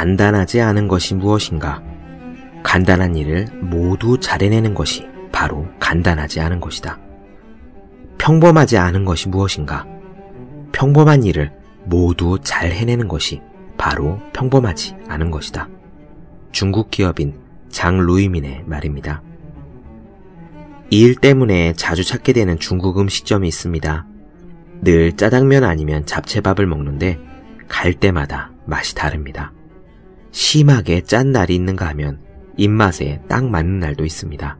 간단하지 않은 것이 무엇인가? 간단한 일을 모두 잘 해내는 것이 바로 간단하지 않은 것이다. 평범하지 않은 것이 무엇인가? 평범한 일을 모두 잘 해내는 것이 바로 평범하지 않은 것이다. 중국 기업인 장 루이민의 말입니다. 이 일 때문에 자주 찾게 되는 중국 음식점이 있습니다. 늘 짜장면 아니면 잡채밥을 먹는데 갈 때마다 맛이 다릅니다. 심하게 짠 날이 있는가 하면 입맛에 딱 맞는 날도 있습니다.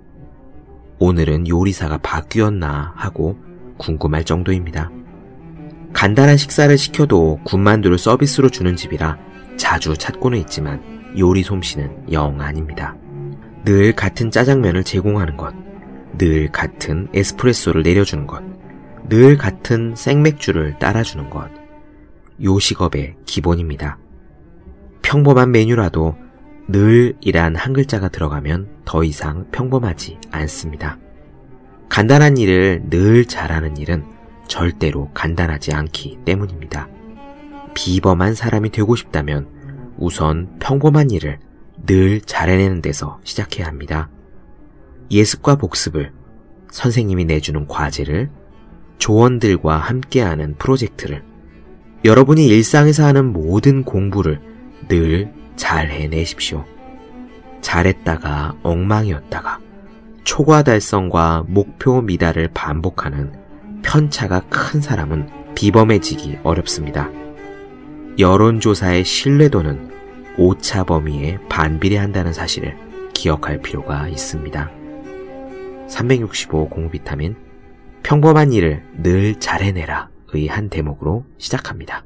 오늘은 요리사가 바뀌었나 하고 궁금할 정도입니다. 간단한 식사를 시켜도 군만두를 서비스로 주는 집이라 자주 찾고는 있지만 요리 솜씨는 영 아닙니다. 늘 같은 짜장면을 제공하는 것, 늘 같은 에스프레소를 내려주는 것, 늘 같은 생맥주를 따라주는 것. 요식업의 기본입니다. 평범한 메뉴라도 늘이란 한 글자가 들어가면 더 이상 평범하지 않습니다. 간단한 일을 늘 잘하는 일은 절대로 간단하지 않기 때문입니다. 비범한 사람이 되고 싶다면 우선 평범한 일을 늘 잘해내는 데서 시작해야 합니다. 예습과 복습을, 선생님이 내주는 과제를, 조원들과 함께하는 프로젝트를, 여러분이 일상에서 하는 모든 공부를 늘 잘 해내십시오. 잘했다가 엉망이었다가 초과 달성과 목표 미달을 반복하는 편차가 큰 사람은 비범해지기 어렵습니다. 여론조사의 신뢰도는 오차 범위에 반비례한다는 사실을 기억할 필요가 있습니다. 365 공비타민 평범한 일을 늘 잘해내라의 한 대목으로 시작합니다.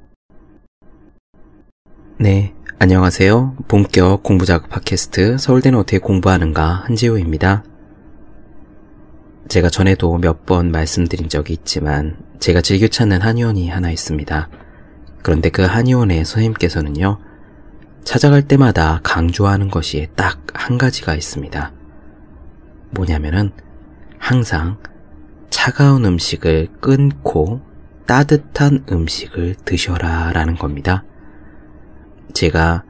네, 안녕하세요. 본격 공부작업 팟캐스트 서울대는 어떻게 공부하는가 한지호입니다. 제가 전에도 몇 번 말씀드린 적이 있지만 제가 즐겨 찾는 한의원이 하나 있습니다. 그런데 그 한의원의 선생님께서는요, 찾아갈 때마다 강조하는 것이 딱 한 가지가 있습니다. 뭐냐면은 항상 차가운 음식을 끊고 따뜻한 음식을 드셔라 라는 겁니다. 제가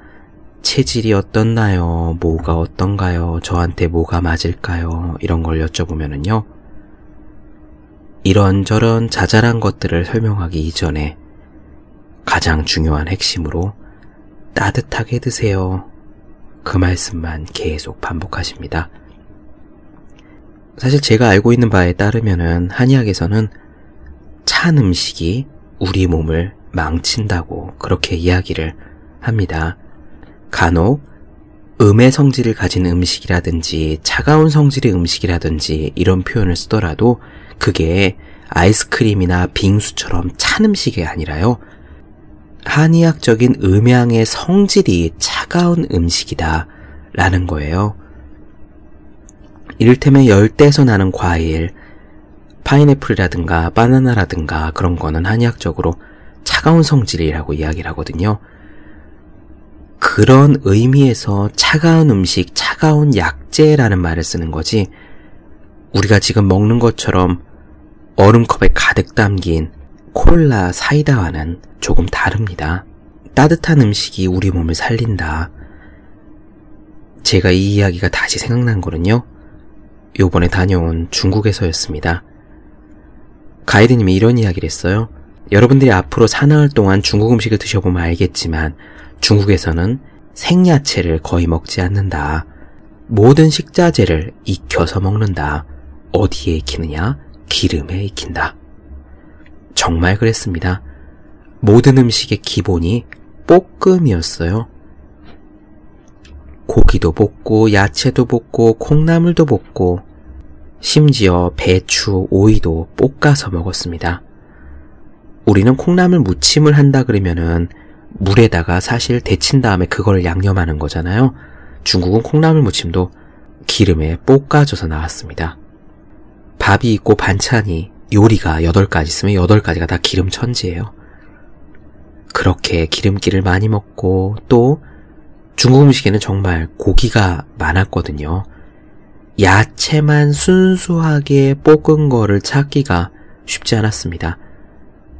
체질이 어떻나요? 뭐가 어떤가요? 저한테 뭐가 맞을까요? 이런 걸 여쭤보면은요. 이런저런 자잘한 것들을 설명하기 이전에 가장 중요한 핵심으로 따뜻하게 드세요. 그 말씀만 계속 반복하십니다. 사실 제가 알고 있는 바에 따르면은 한의학에서는 찬 음식이 우리 몸을 망친다고 그렇게 이야기를 합니다. 간혹 음의 성질을 가진 음식이라든지 차가운 성질의 음식이라든지 이런 표현을 쓰더라도 그게 아이스크림이나 빙수처럼 찬 음식이 아니라요. 한의학적인 음양의 성질이 차가운 음식이다 라는 거예요. 이를테면 열대에서 나는 과일, 파인애플이라든가 바나나라든가 그런 거는 한의학적으로 차가운 성질이라고 이야기를 하거든요. 그런 의미에서 차가운 음식, 차가운 약재라는 말을 쓰는 거지, 우리가 지금 먹는 것처럼 얼음컵에 가득 담긴 콜라, 사이다와는 조금 다릅니다. 따뜻한 음식이 우리 몸을 살린다. 제가 이 이야기가 다시 생각난 거는요. 요번에 다녀온 중국에서였습니다. 가이드님이 이런 이야기를 했어요. 여러분들이 앞으로 사나흘 동안 중국 음식을 드셔보면 알겠지만 중국에서는 생야채를 거의 먹지 않는다. 모든 식자재를 익혀서 먹는다. 어디에 익히느냐? 기름에 익힌다. 정말 그랬습니다. 모든 음식의 기본이 볶음이었어요. 고기도 볶고, 야채도 볶고, 콩나물도 볶고, 심지어 배추, 오이도 볶아서 먹었습니다. 우리는 콩나물 무침을 한다 그러면은 물에다가 사실 데친 다음에 그걸 양념하는 거잖아요. 중국은 콩나물 무침도 기름에 볶아져서 나왔습니다. 밥이 있고 반찬이 요리가 8가지 있으면 8가지가 다 기름 천지예요. 그렇게 기름기를 많이 먹고 또 중국 음식에는 정말 고기가 많았거든요. 야채만 순수하게 볶은 거를 찾기가 쉽지 않았습니다.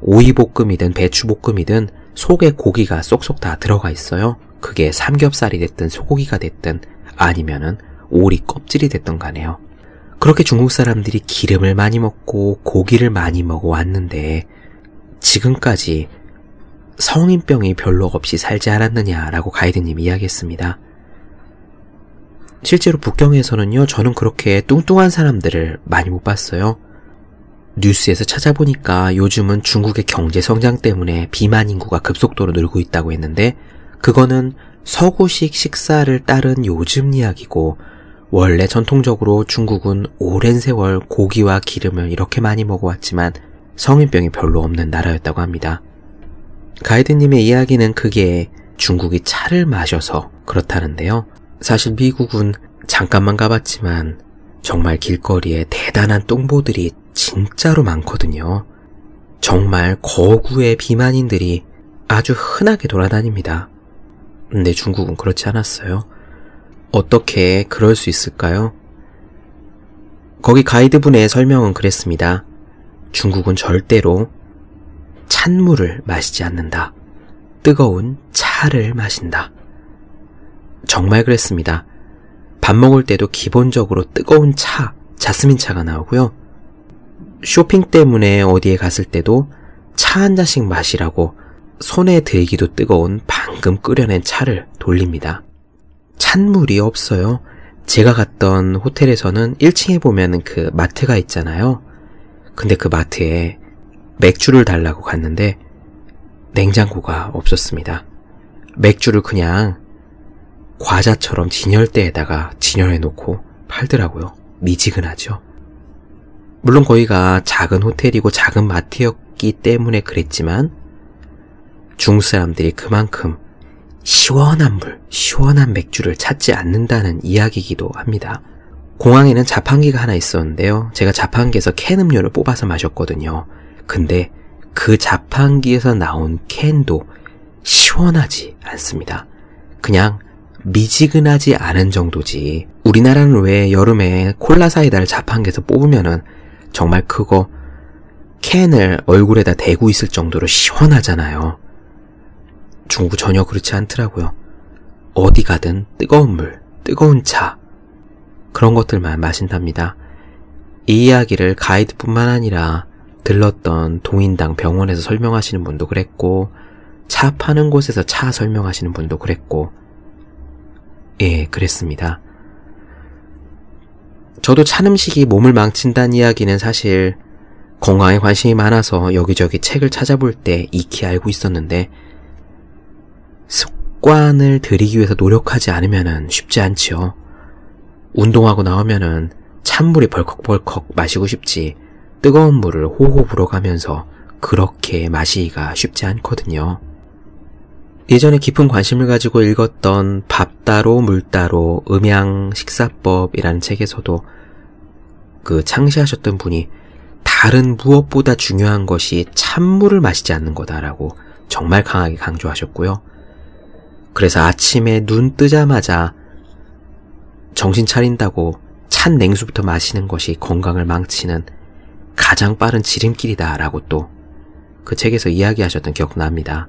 오이볶음이든 배추볶음이든 속에 고기가 쏙쏙 다 들어가 있어요. 그게 삼겹살이 됐든 소고기가 됐든 아니면은 오리 껍질이 됐던 간에요. 그렇게 중국 사람들이 기름을 많이 먹고 고기를 많이 먹어 왔는데 지금까지 성인병이 별로 없이 살지 않았느냐라고 가이드님이 이야기했습니다. 실제로 북경에서는요, 저는 그렇게 뚱뚱한 사람들을 많이 못 봤어요. 뉴스에서 찾아보니까 요즘은 중국의 경제 성장 때문에 비만 인구가 급속도로 늘고 있다고 했는데, 그거는 서구식 식사를 따른 요즘 이야기고, 원래 전통적으로 중국은 오랜 세월 고기와 기름을 이렇게 많이 먹어왔지만 성인병이 별로 없는 나라였다고 합니다. 가이드님의 이야기는 그게 중국이 차를 마셔서 그렇다는데요. 사실 미국은 잠깐만 가봤지만 정말 길거리에 대단한 똥보들이 진짜로 많거든요. 정말 거구의 비만인들이 아주 흔하게 돌아다닙니다. 근데 중국은 그렇지 않았어요. 어떻게 그럴 수 있을까요? 거기 가이드분의 설명은 그랬습니다. 중국은 절대로 찬물을 마시지 않는다. 뜨거운 차를 마신다. 정말 그랬습니다. 밥 먹을 때도 기본적으로 뜨거운 차, 자스민 차가 나오고요. 쇼핑 때문에 어디에 갔을 때도 차 한 잔씩 마시라고 손에 들기도 뜨거운 방금 끓여낸 차를 돌립니다. 찬물이 없어요. 제가 갔던 호텔에서는 1층에 보면 그 마트가 있잖아요. 근데 그 마트에 맥주를 달라고 갔는데 냉장고가 없었습니다. 맥주를 그냥 과자처럼 진열대에다가 진열해 놓고 팔더라고요. 미지근하죠. 물론 거기가 작은 호텔이고 작은 마트였기 때문에 그랬지만 중국 사람들이 그만큼 시원한 물, 시원한 맥주를 찾지 않는다는 이야기이기도 합니다. 공항에는 자판기가 하나 있었는데요. 제가 자판기에서 캔 음료를 뽑아서 마셨거든요. 근데 그 자판기에서 나온 캔도 시원하지 않습니다. 그냥 미지근하지 않은 정도지. 우리나라는 왜 여름에 콜라 사이다를 자판기에서 뽑으면은 정말 크고 캔을 얼굴에다 대고 있을 정도로 시원하잖아요. 중국 전혀 그렇지 않더라고요. 어디 가든 뜨거운 물, 뜨거운 차, 그런 것들만 마신답니다. 이 이야기를 가이드뿐만 아니라 들렀던 동인당 병원에서 설명하시는 분도 그랬고, 차 파는 곳에서 차 설명하시는 분도 그랬고, 예, 그랬습니다. 저도 찬 음식이 몸을 망친다는 이야기는 사실 건강에 관심이 많아서 여기저기 책을 찾아볼 때 익히 알고 있었는데, 습관을 들이기 위해서 노력하지 않으면 쉽지 않지요. 운동하고 나오면은 찬물이 벌컥벌컥 마시고 싶지 뜨거운 물을 호호 불어가면서 그렇게 마시기가 쉽지 않거든요. 예전에 깊은 관심을 가지고 읽었던 밥 따로 물 따로 음양 식사법이라는 책에서도 그 창시하셨던 분이 다른 무엇보다 중요한 것이 찬물을 마시지 않는 거다라고 정말 강하게 강조하셨고요. 그래서 아침에 눈 뜨자마자 정신 차린다고 찬 냉수부터 마시는 것이 건강을 망치는 가장 빠른 지름길이다라고 또 그 책에서 이야기하셨던 기억납니다.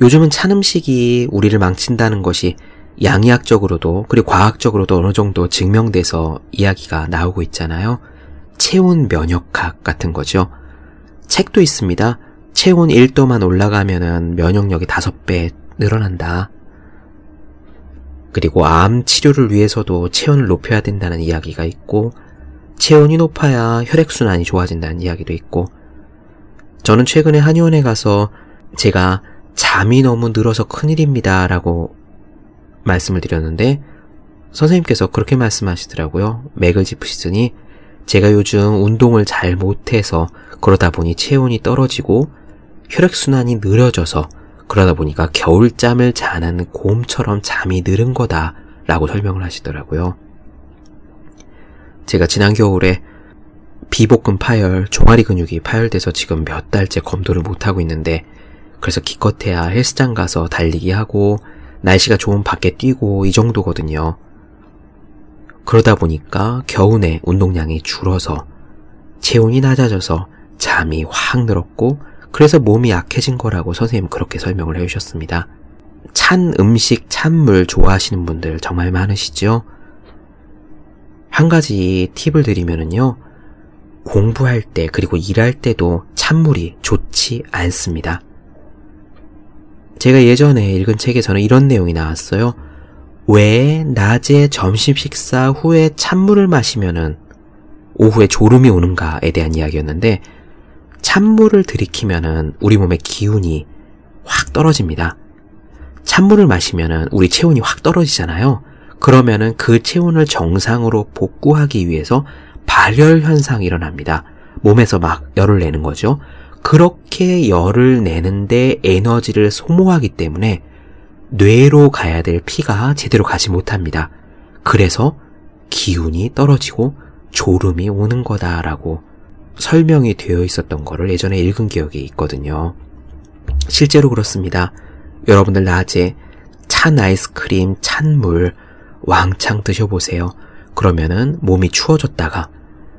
요즘은 찬 음식이 우리를 망친다는 것이 양의학적으로도 그리고 과학적으로도 어느 정도 증명돼서 이야기가 나오고 있잖아요. 체온 면역학 같은 거죠. 책도 있습니다. 체온 1도만 올라가면은 면역력이 5배 늘어난다. 그리고 암 치료를 위해서도 체온을 높여야 된다는 이야기가 있고, 체온이 높아야 혈액순환이 좋아진다는 이야기도 있고, 저는 최근에 한의원에 가서 제가 잠이 너무 늘어서 큰일입니다. 라고 말씀을 드렸는데, 선생님께서 그렇게 말씀하시더라고요. 맥을 짚으시더니, 제가 요즘 운동을 잘 못해서 그러다 보니 체온이 떨어지고 혈액순환이 느려져서 그러다 보니까 겨울잠을 자는 곰처럼 잠이 느는 거다 라고 설명을 하시더라고요. 제가 지난 겨울에 비복근 파열, 종아리 근육이 파열돼서 지금 몇 달째 검도를 못하고 있는데 그래서 기껏해야 헬스장 가서 달리기 하고 날씨가 좋은 밖에 뛰고 이 정도거든요. 그러다 보니까 겨우내 운동량이 줄어서 체온이 낮아져서 잠이 확 늘었고 그래서 몸이 약해진 거라고 선생님 그렇게 설명을 해주셨습니다. 찬 음식, 찬 물 좋아하시는 분들 정말 많으시죠? 한 가지 팁을 드리면은요, 공부할 때, 그리고 일할 때도 찬물이 좋지 않습니다. 제가 예전에 읽은 책에서는 이런 내용이 나왔어요. 왜 낮에 점심 식사 후에 찬물을 마시면은 오후에 졸음이 오는가에 대한 이야기였는데, 찬물을 들이키면은 우리 몸의 기운이 확 떨어집니다. 찬물을 마시면은 우리 체온이 확 떨어지잖아요. 그러면은 그 체온을 정상으로 복구하기 위해서 발열 현상이 일어납니다. 몸에서 막 열을 내는 거죠. 그렇게 열을 내는데 에너지를 소모하기 때문에 뇌로 가야 될 피가 제대로 가지 못합니다. 그래서 기운이 떨어지고 졸음이 오는 거다라고 설명이 되어 있었던 거를 예전에 읽은 기억이 있거든요. 실제로 그렇습니다. 여러분들 낮에 찬 아이스크림, 찬 물 왕창 드셔보세요. 그러면은 몸이 추워졌다가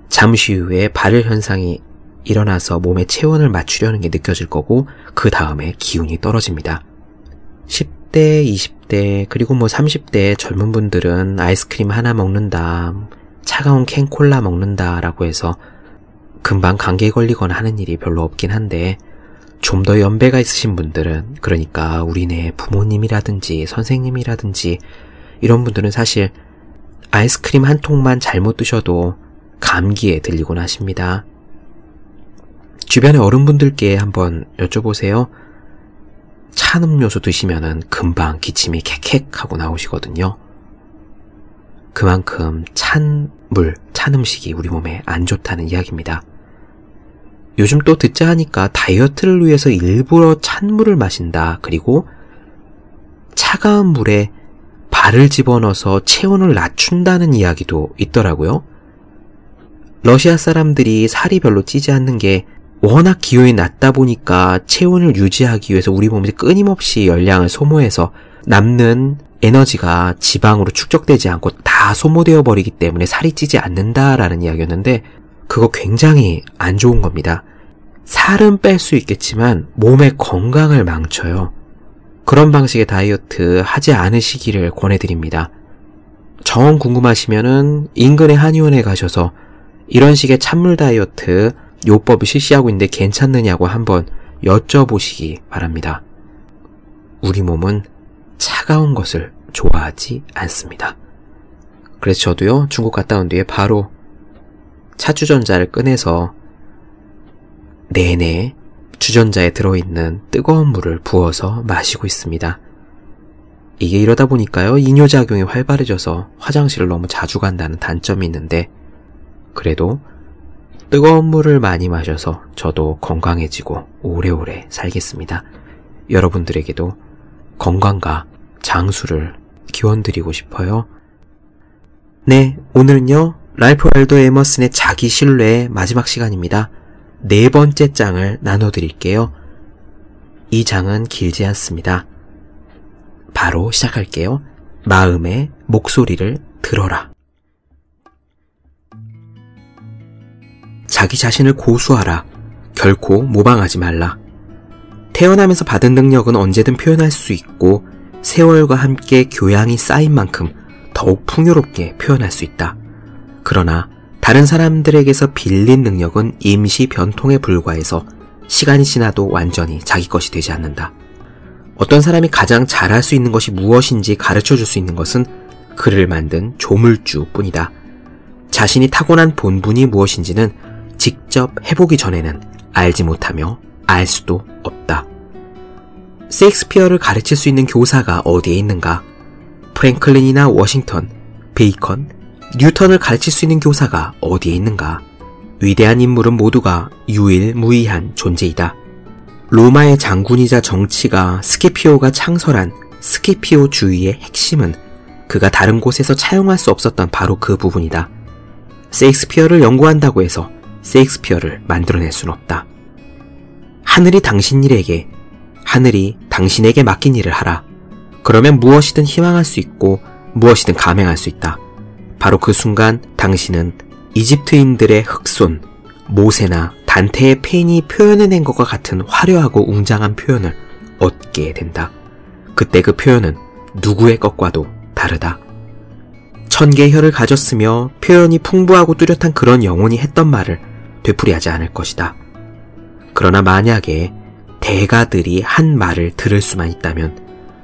잠시 후에 발열 현상이 일어나서 몸의 체온을 맞추려는 게 느껴질 거고 그 다음에 기운이 떨어집니다. 10대, 20대, 그리고 뭐 30대 젊은 분들은 아이스크림 하나 먹는다, 차가운 캔 콜라 먹는다 라고 해서 금방 감기에 걸리거나 하는 일이 별로 없긴 한데 좀 더 연배가 있으신 분들은 그러니까 우리네 부모님이라든지 선생님이라든지 이런 분들은 사실 아이스크림 한 통만 잘못 드셔도 감기에 들리곤 하십니다. 주변의 어른분들께 한번 여쭤보세요. 찬 음료수 드시면은 금방 기침이 캑캑 하고 나오시거든요. 그만큼 찬 물, 찬 음식이 우리 몸에 안 좋다는 이야기입니다. 요즘 또 듣자 하니까 다이어트를 위해서 일부러 찬 물을 마신다. 그리고 차가운 물에 발을 집어넣어서 체온을 낮춘다는 이야기도 있더라고요. 러시아 사람들이 살이 별로 찌지 않는 게 워낙 기온이 낮다 보니까 체온을 유지하기 위해서 우리 몸이 끊임없이 열량을 소모해서 남는 에너지가 지방으로 축적되지 않고 다 소모되어 버리기 때문에 살이 찌지 않는다라는 이야기였는데 그거 굉장히 안 좋은 겁니다. 살은 뺄 수 있겠지만 몸의 건강을 망쳐요. 그런 방식의 다이어트 하지 않으시기를 권해드립니다. 정 궁금하시면은 인근의 한의원에 가셔서 이런 식의 찬물 다이어트 요법을 실시하고 있는데 괜찮느냐고 한번 여쭤보시기 바랍니다. 우리 몸은 차가운 것을 좋아하지 않습니다. 그래서 저도요, 중국 갔다 온 뒤에 바로 차주전자를 꺼내서 내내 주전자에 들어있는 뜨거운 물을 부어서 마시고 있습니다. 이게 이러다 보니까요, 이뇨작용이 활발해져서 화장실을 너무 자주 간다는 단점이 있는데, 그래도 뜨거운 물을 많이 마셔서 저도 건강해지고 오래오래 살겠습니다. 여러분들에게도 건강과 장수를 기원드리고 싶어요. 네, 오늘은요, 라이프 왈도 에머슨의 자기 신뢰의 마지막 시간입니다. 네 번째 장을 나눠드릴게요. 이 장은 길지 않습니다. 바로 시작할게요. 마음의 목소리를 들어라. 자기 자신을 고수하라. 결코 모방하지 말라. 태어나면서 받은 능력은 언제든 표현할 수 있고 세월과 함께 교양이 쌓인 만큼 더욱 풍요롭게 표현할 수 있다. 그러나 다른 사람들에게서 빌린 능력은 임시 변통에 불과해서 시간이 지나도 완전히 자기 것이 되지 않는다. 어떤 사람이 가장 잘할 수 있는 것이 무엇인지 가르쳐 줄 수 있는 것은 그를 만든 조물주 뿐이다. 자신이 타고난 본분이 무엇인지는 직접 해보기 전에는 알지 못하며 알 수도 없다. 세익스피어를 가르칠 수 있는 교사가 어디에 있는가? 프랭클린이나 워싱턴, 베이컨, 뉴턴을 가르칠 수 있는 교사가 어디에 있는가? 위대한 인물은 모두가 유일무이한 존재이다. 로마의 장군이자 정치가 스케피오가 창설한 스케피오 주의의 핵심은 그가 다른 곳에서 차용할 수 없었던 바로 그 부분이다. 세익스피어를 연구한다고 해서 세익스피어를 만들어낼 수는 없다. 하늘이 당신 일에게, 하늘이 당신에게 맡긴 일을 하라. 그러면 무엇이든 희망할 수 있고 무엇이든 감행할 수 있다. 바로 그 순간 당신은 이집트인들의 흑손, 모세나 단테의 펜이 표현해낸 것과 같은 화려하고 웅장한 표현을 얻게 된다. 그때 그 표현은 누구의 것과도 다르다. 천 개의 혀를 가졌으며 표현이 풍부하고 뚜렷한 그런 영혼이 했던 말을 되풀이하지 않을 것이다. 그러나 만약에 대가들이 한 말을 들을 수만 있다면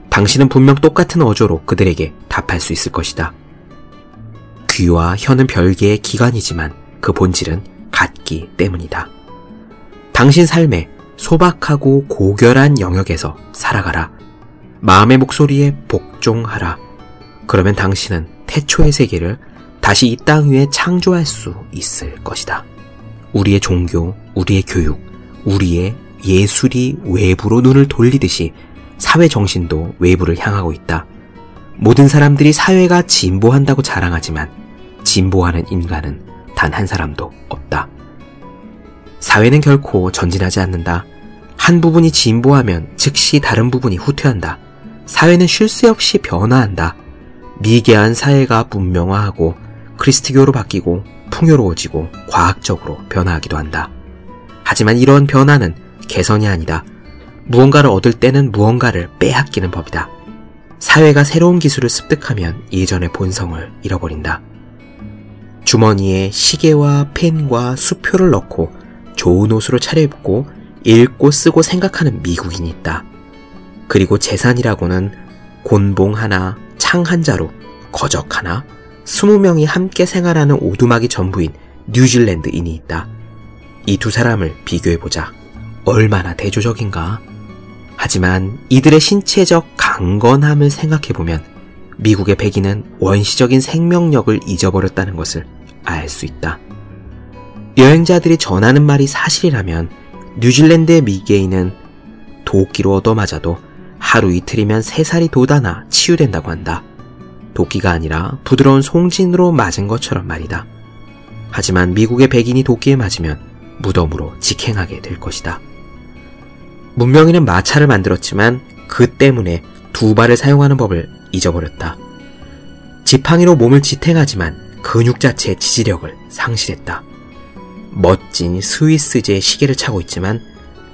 당신은 분명 똑같은 어조로 그들에게 답할 수 있을 것이다. 귀와 혀는 별개의 기관이지만 그 본질은 같기 때문이다. 당신 삶의 소박하고 고결한 영역에서 살아가라. 마음의 목소리에 복종하라. 그러면 당신은 태초의 세계를 다시 이 땅 위에 창조할 수 있을 것이다. 우리의 종교, 우리의 교육, 우리의 예술이 외부로 눈을 돌리듯이 사회 정신도 외부를 향하고 있다. 모든 사람들이 사회가 진보한다고 자랑하지만 진보하는 인간은 단 한 사람도 없다. 사회는 결코 전진하지 않는다. 한 부분이 진보하면 즉시 다른 부분이 후퇴한다. 사회는 쉴 새 없이 변화한다. 미개한 사회가 문명화하고 크리스트교로 바뀌고 풍요로워지고 과학적으로 변화하기도 한다. 하지만 이런 변화는 개선이 아니다. 무언가를 얻을 때는 무언가를 빼앗기는 법이다. 사회가 새로운 기술을 습득하면 예전의 본성을 잃어버린다. 주머니에 시계와 펜과 수표를 넣고 좋은 옷으로 차려입고 읽고 쓰고 생각하는 미국인이 있다. 그리고 재산이라고는 곤봉 하나, 창 한 자루, 거적 하나, 스무 명이 함께 생활하는 오두막이 전부인 뉴질랜드인이 있다. 이 두 사람을 비교해보자. 얼마나 대조적인가? 하지만 이들의 신체적 강건함을 생각해보면 미국의 백인은 원시적인 생명력을 잊어버렸다는 것을 알 수 있다. 여행자들이 전하는 말이 사실이라면 뉴질랜드의 미개인은 도끼로 얻어맞아도 하루 이틀이면 세 살이 돋아나 치유된다고 한다. 도끼가 아니라 부드러운 송진으로 맞은 것처럼 말이다. 하지만 미국의 백인이 도끼에 맞으면 무덤으로 직행하게 될 것이다. 문명인은 마차를 만들었지만 그 때문에 두 발을 사용하는 법을 잊어버렸다. 지팡이로 몸을 지탱하지만 근육 자체의 지지력을 상실했다. 멋진 스위스제 시계를 차고 있지만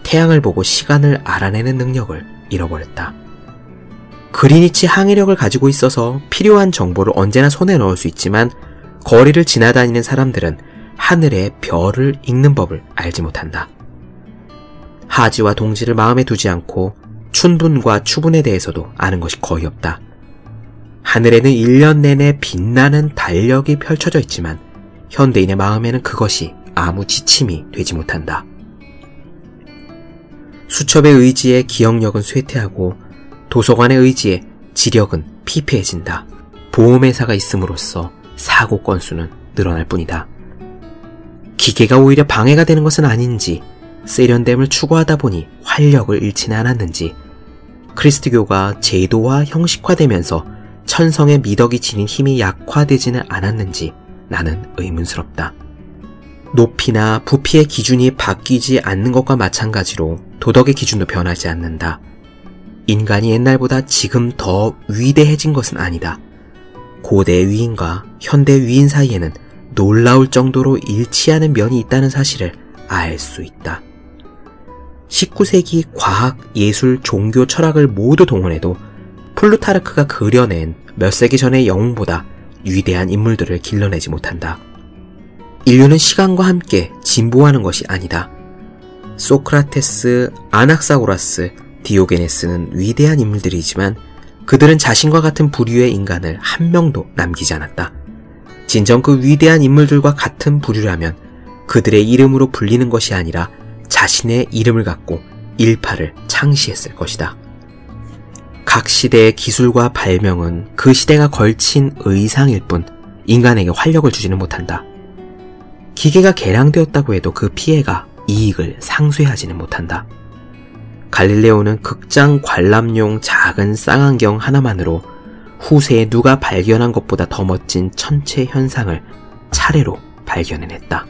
태양을 보고 시간을 알아내는 능력을 잃어버렸다. 그리니치 항해력을 가지고 있어서 필요한 정보를 언제나 손에 넣을 수 있지만 거리를 지나다니는 사람들은 하늘의 별을 읽는 법을 알지 못한다. 하지와 동지를 마음에 두지 않고 춘분과 추분에 대해서도 아는 것이 거의 없다. 하늘에는 1년 내내 빛나는 달력이 펼쳐져 있지만 현대인의 마음에는 그것이 아무 지침이 되지 못한다. 수첩의 의지에 기억력은 쇠퇴하고 도서관의 의지에 지력은 피폐해진다. 보험회사가 있음으로써 사고 건수는 늘어날 뿐이다. 기계가 오히려 방해가 되는 것은 아닌지 세련됨을 추구하다 보니 활력을 잃지는 않았는지 크리스트교가 제도와 형식화되면서 천성의 미덕이 지닌 힘이 약화되지는 않았는지 나는 의문스럽다. 높이나 부피의 기준이 바뀌지 않는 것과 마찬가지로 도덕의 기준도 변하지 않는다. 인간이 옛날보다 지금 더 위대해진 것은 아니다. 고대 위인과 현대 위인 사이에는 놀라울 정도로 일치하는 면이 있다는 사실을 알 수 있다. 19세기 과학, 예술, 종교, 철학을 모두 동원해도 플루타르크가 그려낸 몇 세기 전의 영웅보다 위대한 인물들을 길러내지 못한다. 인류는 시간과 함께 진보하는 것이 아니다. 소크라테스, 아낙사고라스, 디오게네스는 위대한 인물들이지만 그들은 자신과 같은 부류의 인간을 한 명도 남기지 않았다. 진정 그 위대한 인물들과 같은 부류라면 그들의 이름으로 불리는 것이 아니라 자신의 이름을 갖고 일파를 창시했을 것이다. 각 시대의 기술과 발명은 그 시대가 걸친 의상일 뿐 인간에게 활력을 주지는 못한다. 기계가 개량되었다고 해도 그 피해가 이익을 상쇄하지는 못한다. 갈릴레오는 극장 관람용 작은 쌍안경 하나만으로 후세에 누가 발견한 것보다 더 멋진 천체 현상을 차례로 발견해냈다.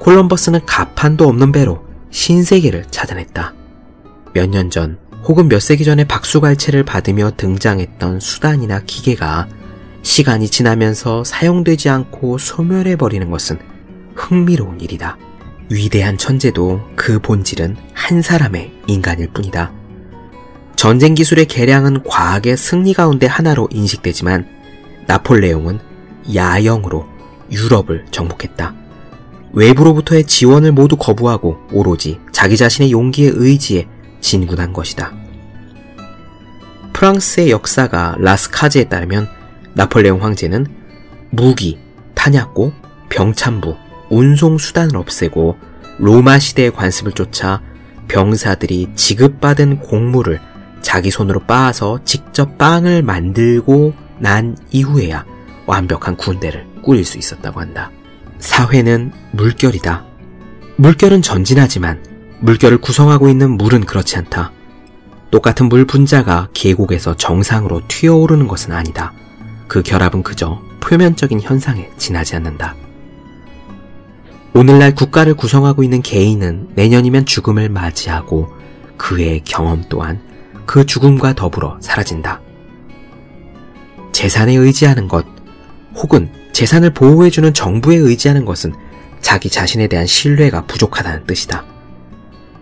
콜럼버스는 가판도 없는 배로 신세계를 찾아냈다. 몇 년 전 혹은 몇 세기 전에 박수갈채를 받으며 등장했던 수단이나 기계가 시간이 지나면서 사용되지 않고 소멸해버리는 것은 흥미로운 일이다. 위대한 천재도 그 본질은 한 사람의 인간일 뿐이다. 전쟁 기술의 개량은 과학의 승리 가운데 하나로 인식되지만 나폴레옹은 야영으로 유럽을 정복했다. 외부로부터의 지원을 모두 거부하고 오로지 자기 자신의 용기에 의지에 진군한 것이다. 프랑스의 역사가 라스카즈에 따르면 나폴레옹 황제는 무기, 탄약고, 병참부, 운송 수단을 없애고 로마 시대의 관습을 쫓아 병사들이 지급받은 곡물을 자기 손으로 빻아서 직접 빵을 만들고 난 이후에야 완벽한 군대를 꾸릴 수 있었다고 한다. 사회는 물결이다. 물결은 전진하지만 물결을 구성하고 있는 물은 그렇지 않다. 똑같은 물 분자가 계곡에서 정상으로 튀어오르는 것은 아니다. 그 결합은 그저 표면적인 현상에 지나지 않는다. 오늘날 국가를 구성하고 있는 개인은 내년이면 죽음을 맞이하고 그의 경험 또한 그 죽음과 더불어 사라진다. 재산에 의지하는 것 혹은 재산을 보호해주는 정부에 의지하는 것은 자기 자신에 대한 신뢰가 부족하다는 뜻이다.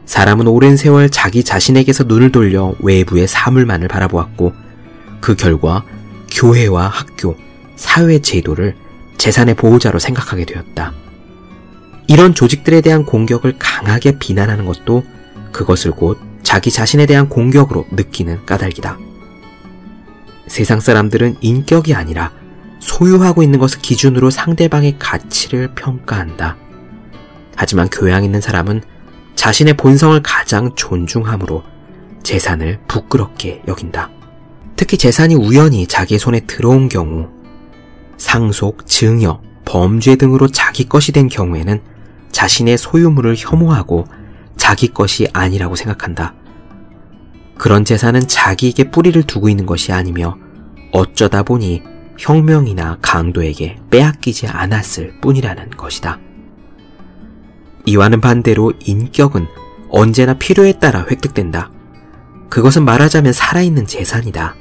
사람은 오랜 세월 자기 자신에게서 눈을 돌려 외부의 사물만을 바라보았고 그 결과 교회와 학교, 사회 제도를 재산의 보호자로 생각하게 되었다. 이런 조직들에 대한 공격을 강하게 비난하는 것도 그것을 곧 자기 자신에 대한 공격으로 느끼는 까닭이다. 세상 사람들은 인격이 아니라 소유하고 있는 것을 기준으로 상대방의 가치를 평가한다. 하지만 교양 있는 사람은 자신의 본성을 가장 존중함으로 재산을 부끄럽게 여긴다. 특히 재산이 우연히 자기 손에 들어온 경우, 상속, 증여, 범죄 등으로 자기 것이 된 경우에는 자신의 소유물을 혐오하고 자기 것이 아니라고 생각한다. 그런 재산은 자기에게 뿌리를 두고 있는 것이 아니며 어쩌다 보니 혁명이나 강도에게 빼앗기지 않았을 뿐이라는 것이다. 이와는 반대로 인격은 언제나 필요에 따라 획득된다. 그것은 말하자면 살아있는 재산이다.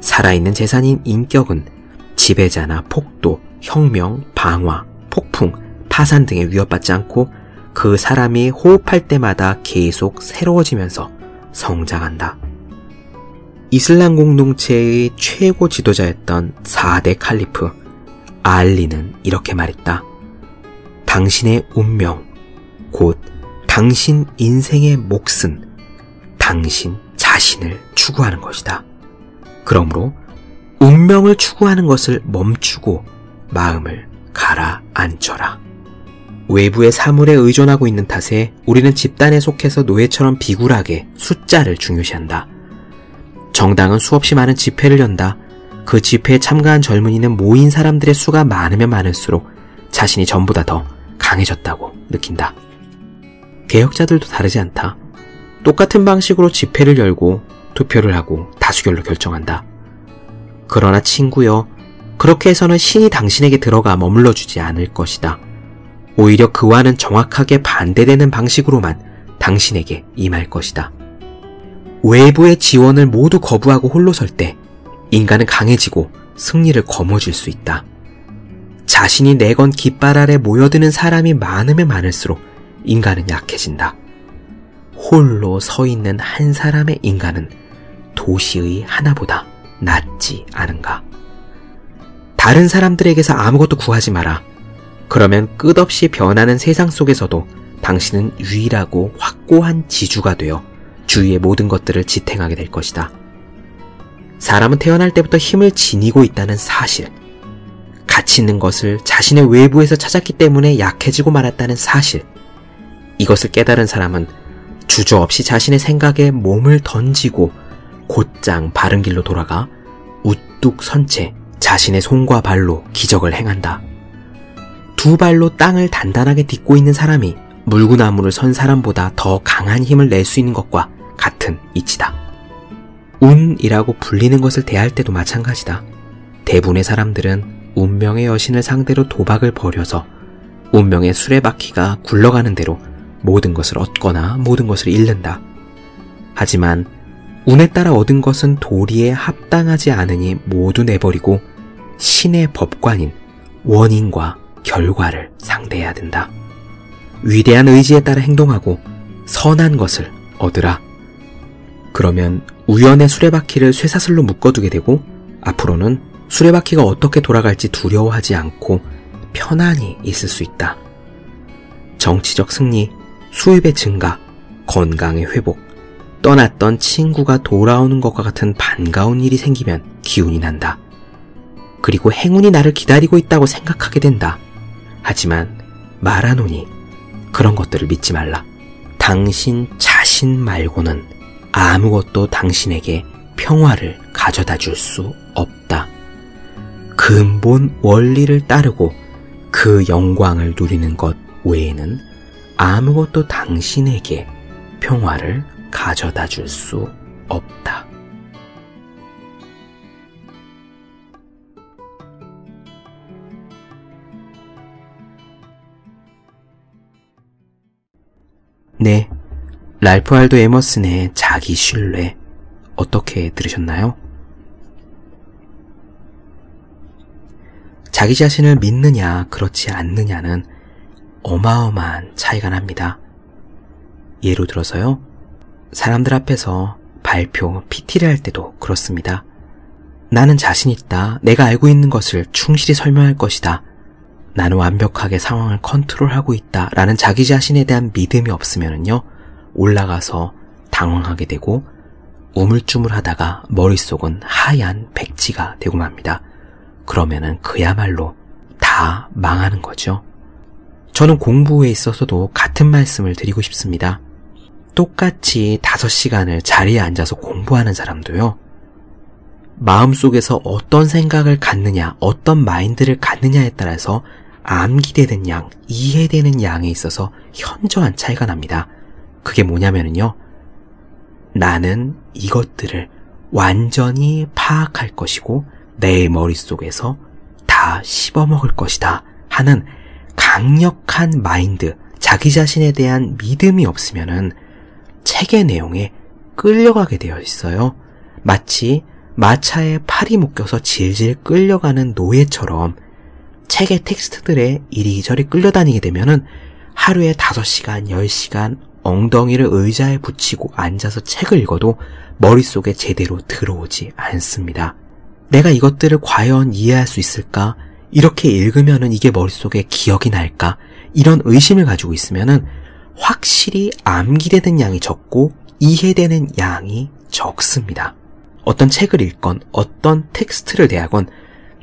살아있는 재산인 인격은 지배자나 폭도, 혁명, 방화, 폭풍, 파산 등에 위협받지 않고 그 사람이 호흡할 때마다 계속 새로워지면서 성장한다. 이슬람 공동체의 최고 지도자였던 4대 칼리프 알리는 이렇게 말했다. 당신의 운명, 곧 당신 인생의 몫은 당신 자신을 추구하는 것이다. 그러므로 운명을 추구하는 것을 멈추고 마음을 가라앉혀라. 외부의 사물에 의존하고 있는 탓에 우리는 집단에 속해서 노예처럼 비굴하게 숫자를 중요시한다. 정당은 수없이 많은 집회를 연다. 그 집회에 참가한 젊은이는 모인 사람들의 수가 많으면 많을수록 자신이 전보다 더 강해졌다고 느낀다. 개혁자들도 다르지 않다. 똑같은 방식으로 집회를 열고 투표를 하고 다수결로 결정한다. 그러나 친구여, 그렇게 해서는 신이 당신에게 들어가 머물러 주지 않을 것이다. 오히려 그와는 정확하게 반대되는 방식으로만 당신에게 임할 것이다. 외부의 지원을 모두 거부하고 홀로 설 때 인간은 강해지고 승리를 거머쥘 수 있다. 자신이 내건 깃발 아래 모여드는 사람이 많으면 많을수록 인간은 약해진다. 홀로 서 있는 한 사람의 인간은 도시의 하나보다 낫지 않은가. 다른 사람들에게서 아무것도 구하지 마라. 그러면 끝없이 변하는 세상 속에서도 당신은 유일하고 확고한 지주가 되어 주위의 모든 것들을 지탱하게 될 것이다. 사람은 태어날 때부터 힘을 지니고 있다는 사실, 가치 있는 것을 자신의 외부에서 찾았기 때문에 약해지고 말았다는 사실, 이것을 깨달은 사람은 주저없이 자신의 생각에 몸을 던지고 곧장 바른 길로 돌아가 우뚝 선 채 자신의 손과 발로 기적을 행한다. 두 발로 땅을 단단하게 딛고 있는 사람이 물구나무를 선 사람보다 더 강한 힘을 낼 수 있는 것과 같은 이치다. 운이라고 불리는 것을 대할 때도 마찬가지다. 대부분의 사람들은 운명의 여신을 상대로 도박을 벌여서 운명의 수레바퀴가 굴러가는 대로 모든 것을 얻거나 모든 것을 잃는다. 하지만 운에 따라 얻은 것은 도리에 합당하지 않으니 모두 내버리고 신의 법관인 원인과 결과를 상대해야 된다. 위대한 의지에 따라 행동하고 선한 것을 얻으라. 그러면 우연의 수레바퀴를 쇠사슬로 묶어두게 되고 앞으로는 수레바퀴가 어떻게 돌아갈지 두려워하지 않고 편안히 있을 수 있다. 정치적 승리, 수입의 증가, 건강의 회복, 떠났던 친구가 돌아오는 것과 같은 반가운 일이 생기면 기운이 난다. 그리고 행운이 나를 기다리고 있다고 생각하게 된다. 하지만 말하노니 그런 것들을 믿지 말라. 당신 자신 말고는 아무것도 당신에게 평화를 가져다 줄 수 없다. 근본 원리를 따르고 그 영광을 누리는 것 외에는 아무것도 당신에게 평화를 가져다 줄 수 없다. 네. 랄프 알도 에머슨의 자기 신뢰 어떻게 들으셨나요? 자기 자신을 믿느냐, 그렇지 않느냐는 어마어마한 차이가 납니다. 예로 들어서요. 사람들 앞에서 발표, PT를 할 때도 그렇습니다. 나는 자신 있다. 내가 알고 있는 것을 충실히 설명할 것이다. 나는 완벽하게 상황을 컨트롤하고 있다. 라는 자기 자신에 대한 믿음이 없으면요. 올라가서 당황하게 되고 우물쭈물 하다가 머릿속은 하얀 백지가 되고 맙니다. 그러면은 그야말로 다 망하는 거죠. 저는 공부에 있어서도 같은 말씀을 드리고 싶습니다. 똑같이 5시간을 자리에 앉아서 공부하는 사람도요. 마음속에서 어떤 생각을 갖느냐, 어떤 마인드를 갖느냐에 따라서 암기되는 양, 이해되는 양에 있어서 현저한 차이가 납니다. 그게 뭐냐면요. 나는 이것들을 완전히 파악할 것이고 내 머릿속에서 다 씹어먹을 것이다 하는 강력한 마인드, 자기 자신에 대한 믿음이 없으면은 책의 내용에 끌려가게 되어 있어요. 마치 마차에 팔이 묶여서 질질 끌려가는 노예처럼 책의 텍스트들에 이리저리 끌려다니게 되면은 하루에 5시간, 10시간 엉덩이를 의자에 붙이고 앉아서 책을 읽어도 머릿속에 제대로 들어오지 않습니다. 내가 이것들을 과연 이해할 수 있을까? 이렇게 읽으면은 이게 머릿속에 기억이 날까? 이런 의심을 가지고 있으면은 확실히 암기되는 양이 적고 이해되는 양이 적습니다. 어떤 책을 읽건 어떤 텍스트를 대하건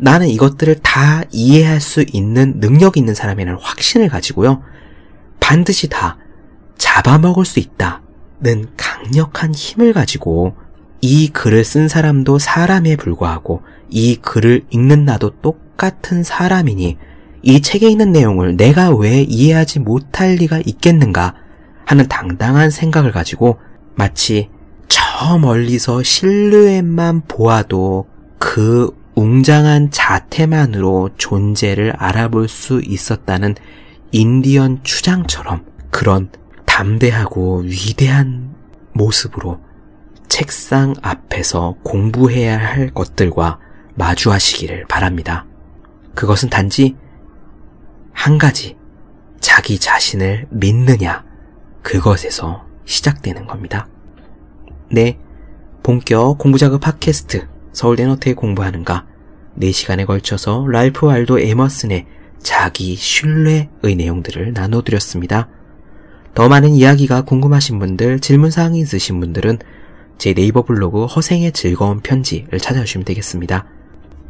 나는 이것들을 다 이해할 수 있는 능력 있는 사람이라는 확신을 가지고요. 반드시 다 잡아먹을 수 있다는 강력한 힘을 가지고 이 글을 쓴 사람도 사람에 불과하고 이 글을 읽는 나도 똑같은 사람이니 이 책에 있는 내용을 내가 왜 이해하지 못할 리가 있겠는가 하는 당당한 생각을 가지고 마치 저 멀리서 실루엣만 보아도 그 웅장한 자태만으로 존재를 알아볼 수 있었다는 인디언 추장처럼 그런 담대하고 위대한 모습으로 책상 앞에서 공부해야 할 것들과 마주하시기를 바랍니다. 그것은 단지 한 가지, 자기 자신을 믿느냐, 그것에서 시작되는 겁니다. 네, 본격 공부작업 팟캐스트 어떻게 공부하는가 4시간에 걸쳐서 랄프 알도 에머슨의 자기 신뢰의 내용들을 나눠드렸습니다. 더 많은 이야기가 궁금하신 분들, 질문사항이 있으신 분들은 제 네이버 블로그 허생의 즐거운 편지를 찾아주시면 되겠습니다.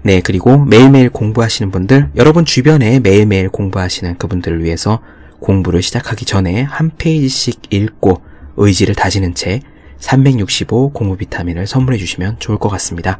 네, 그리고 매일매일 공부하시는 분들, 여러분 주변에 매일매일 공부하시는 그분들을 위해서 공부를 시작하기 전에 한 페이지씩 읽고 의지를 다지는 책, 365 공부 비타민을 선물해 주시면 좋을 것 같습니다.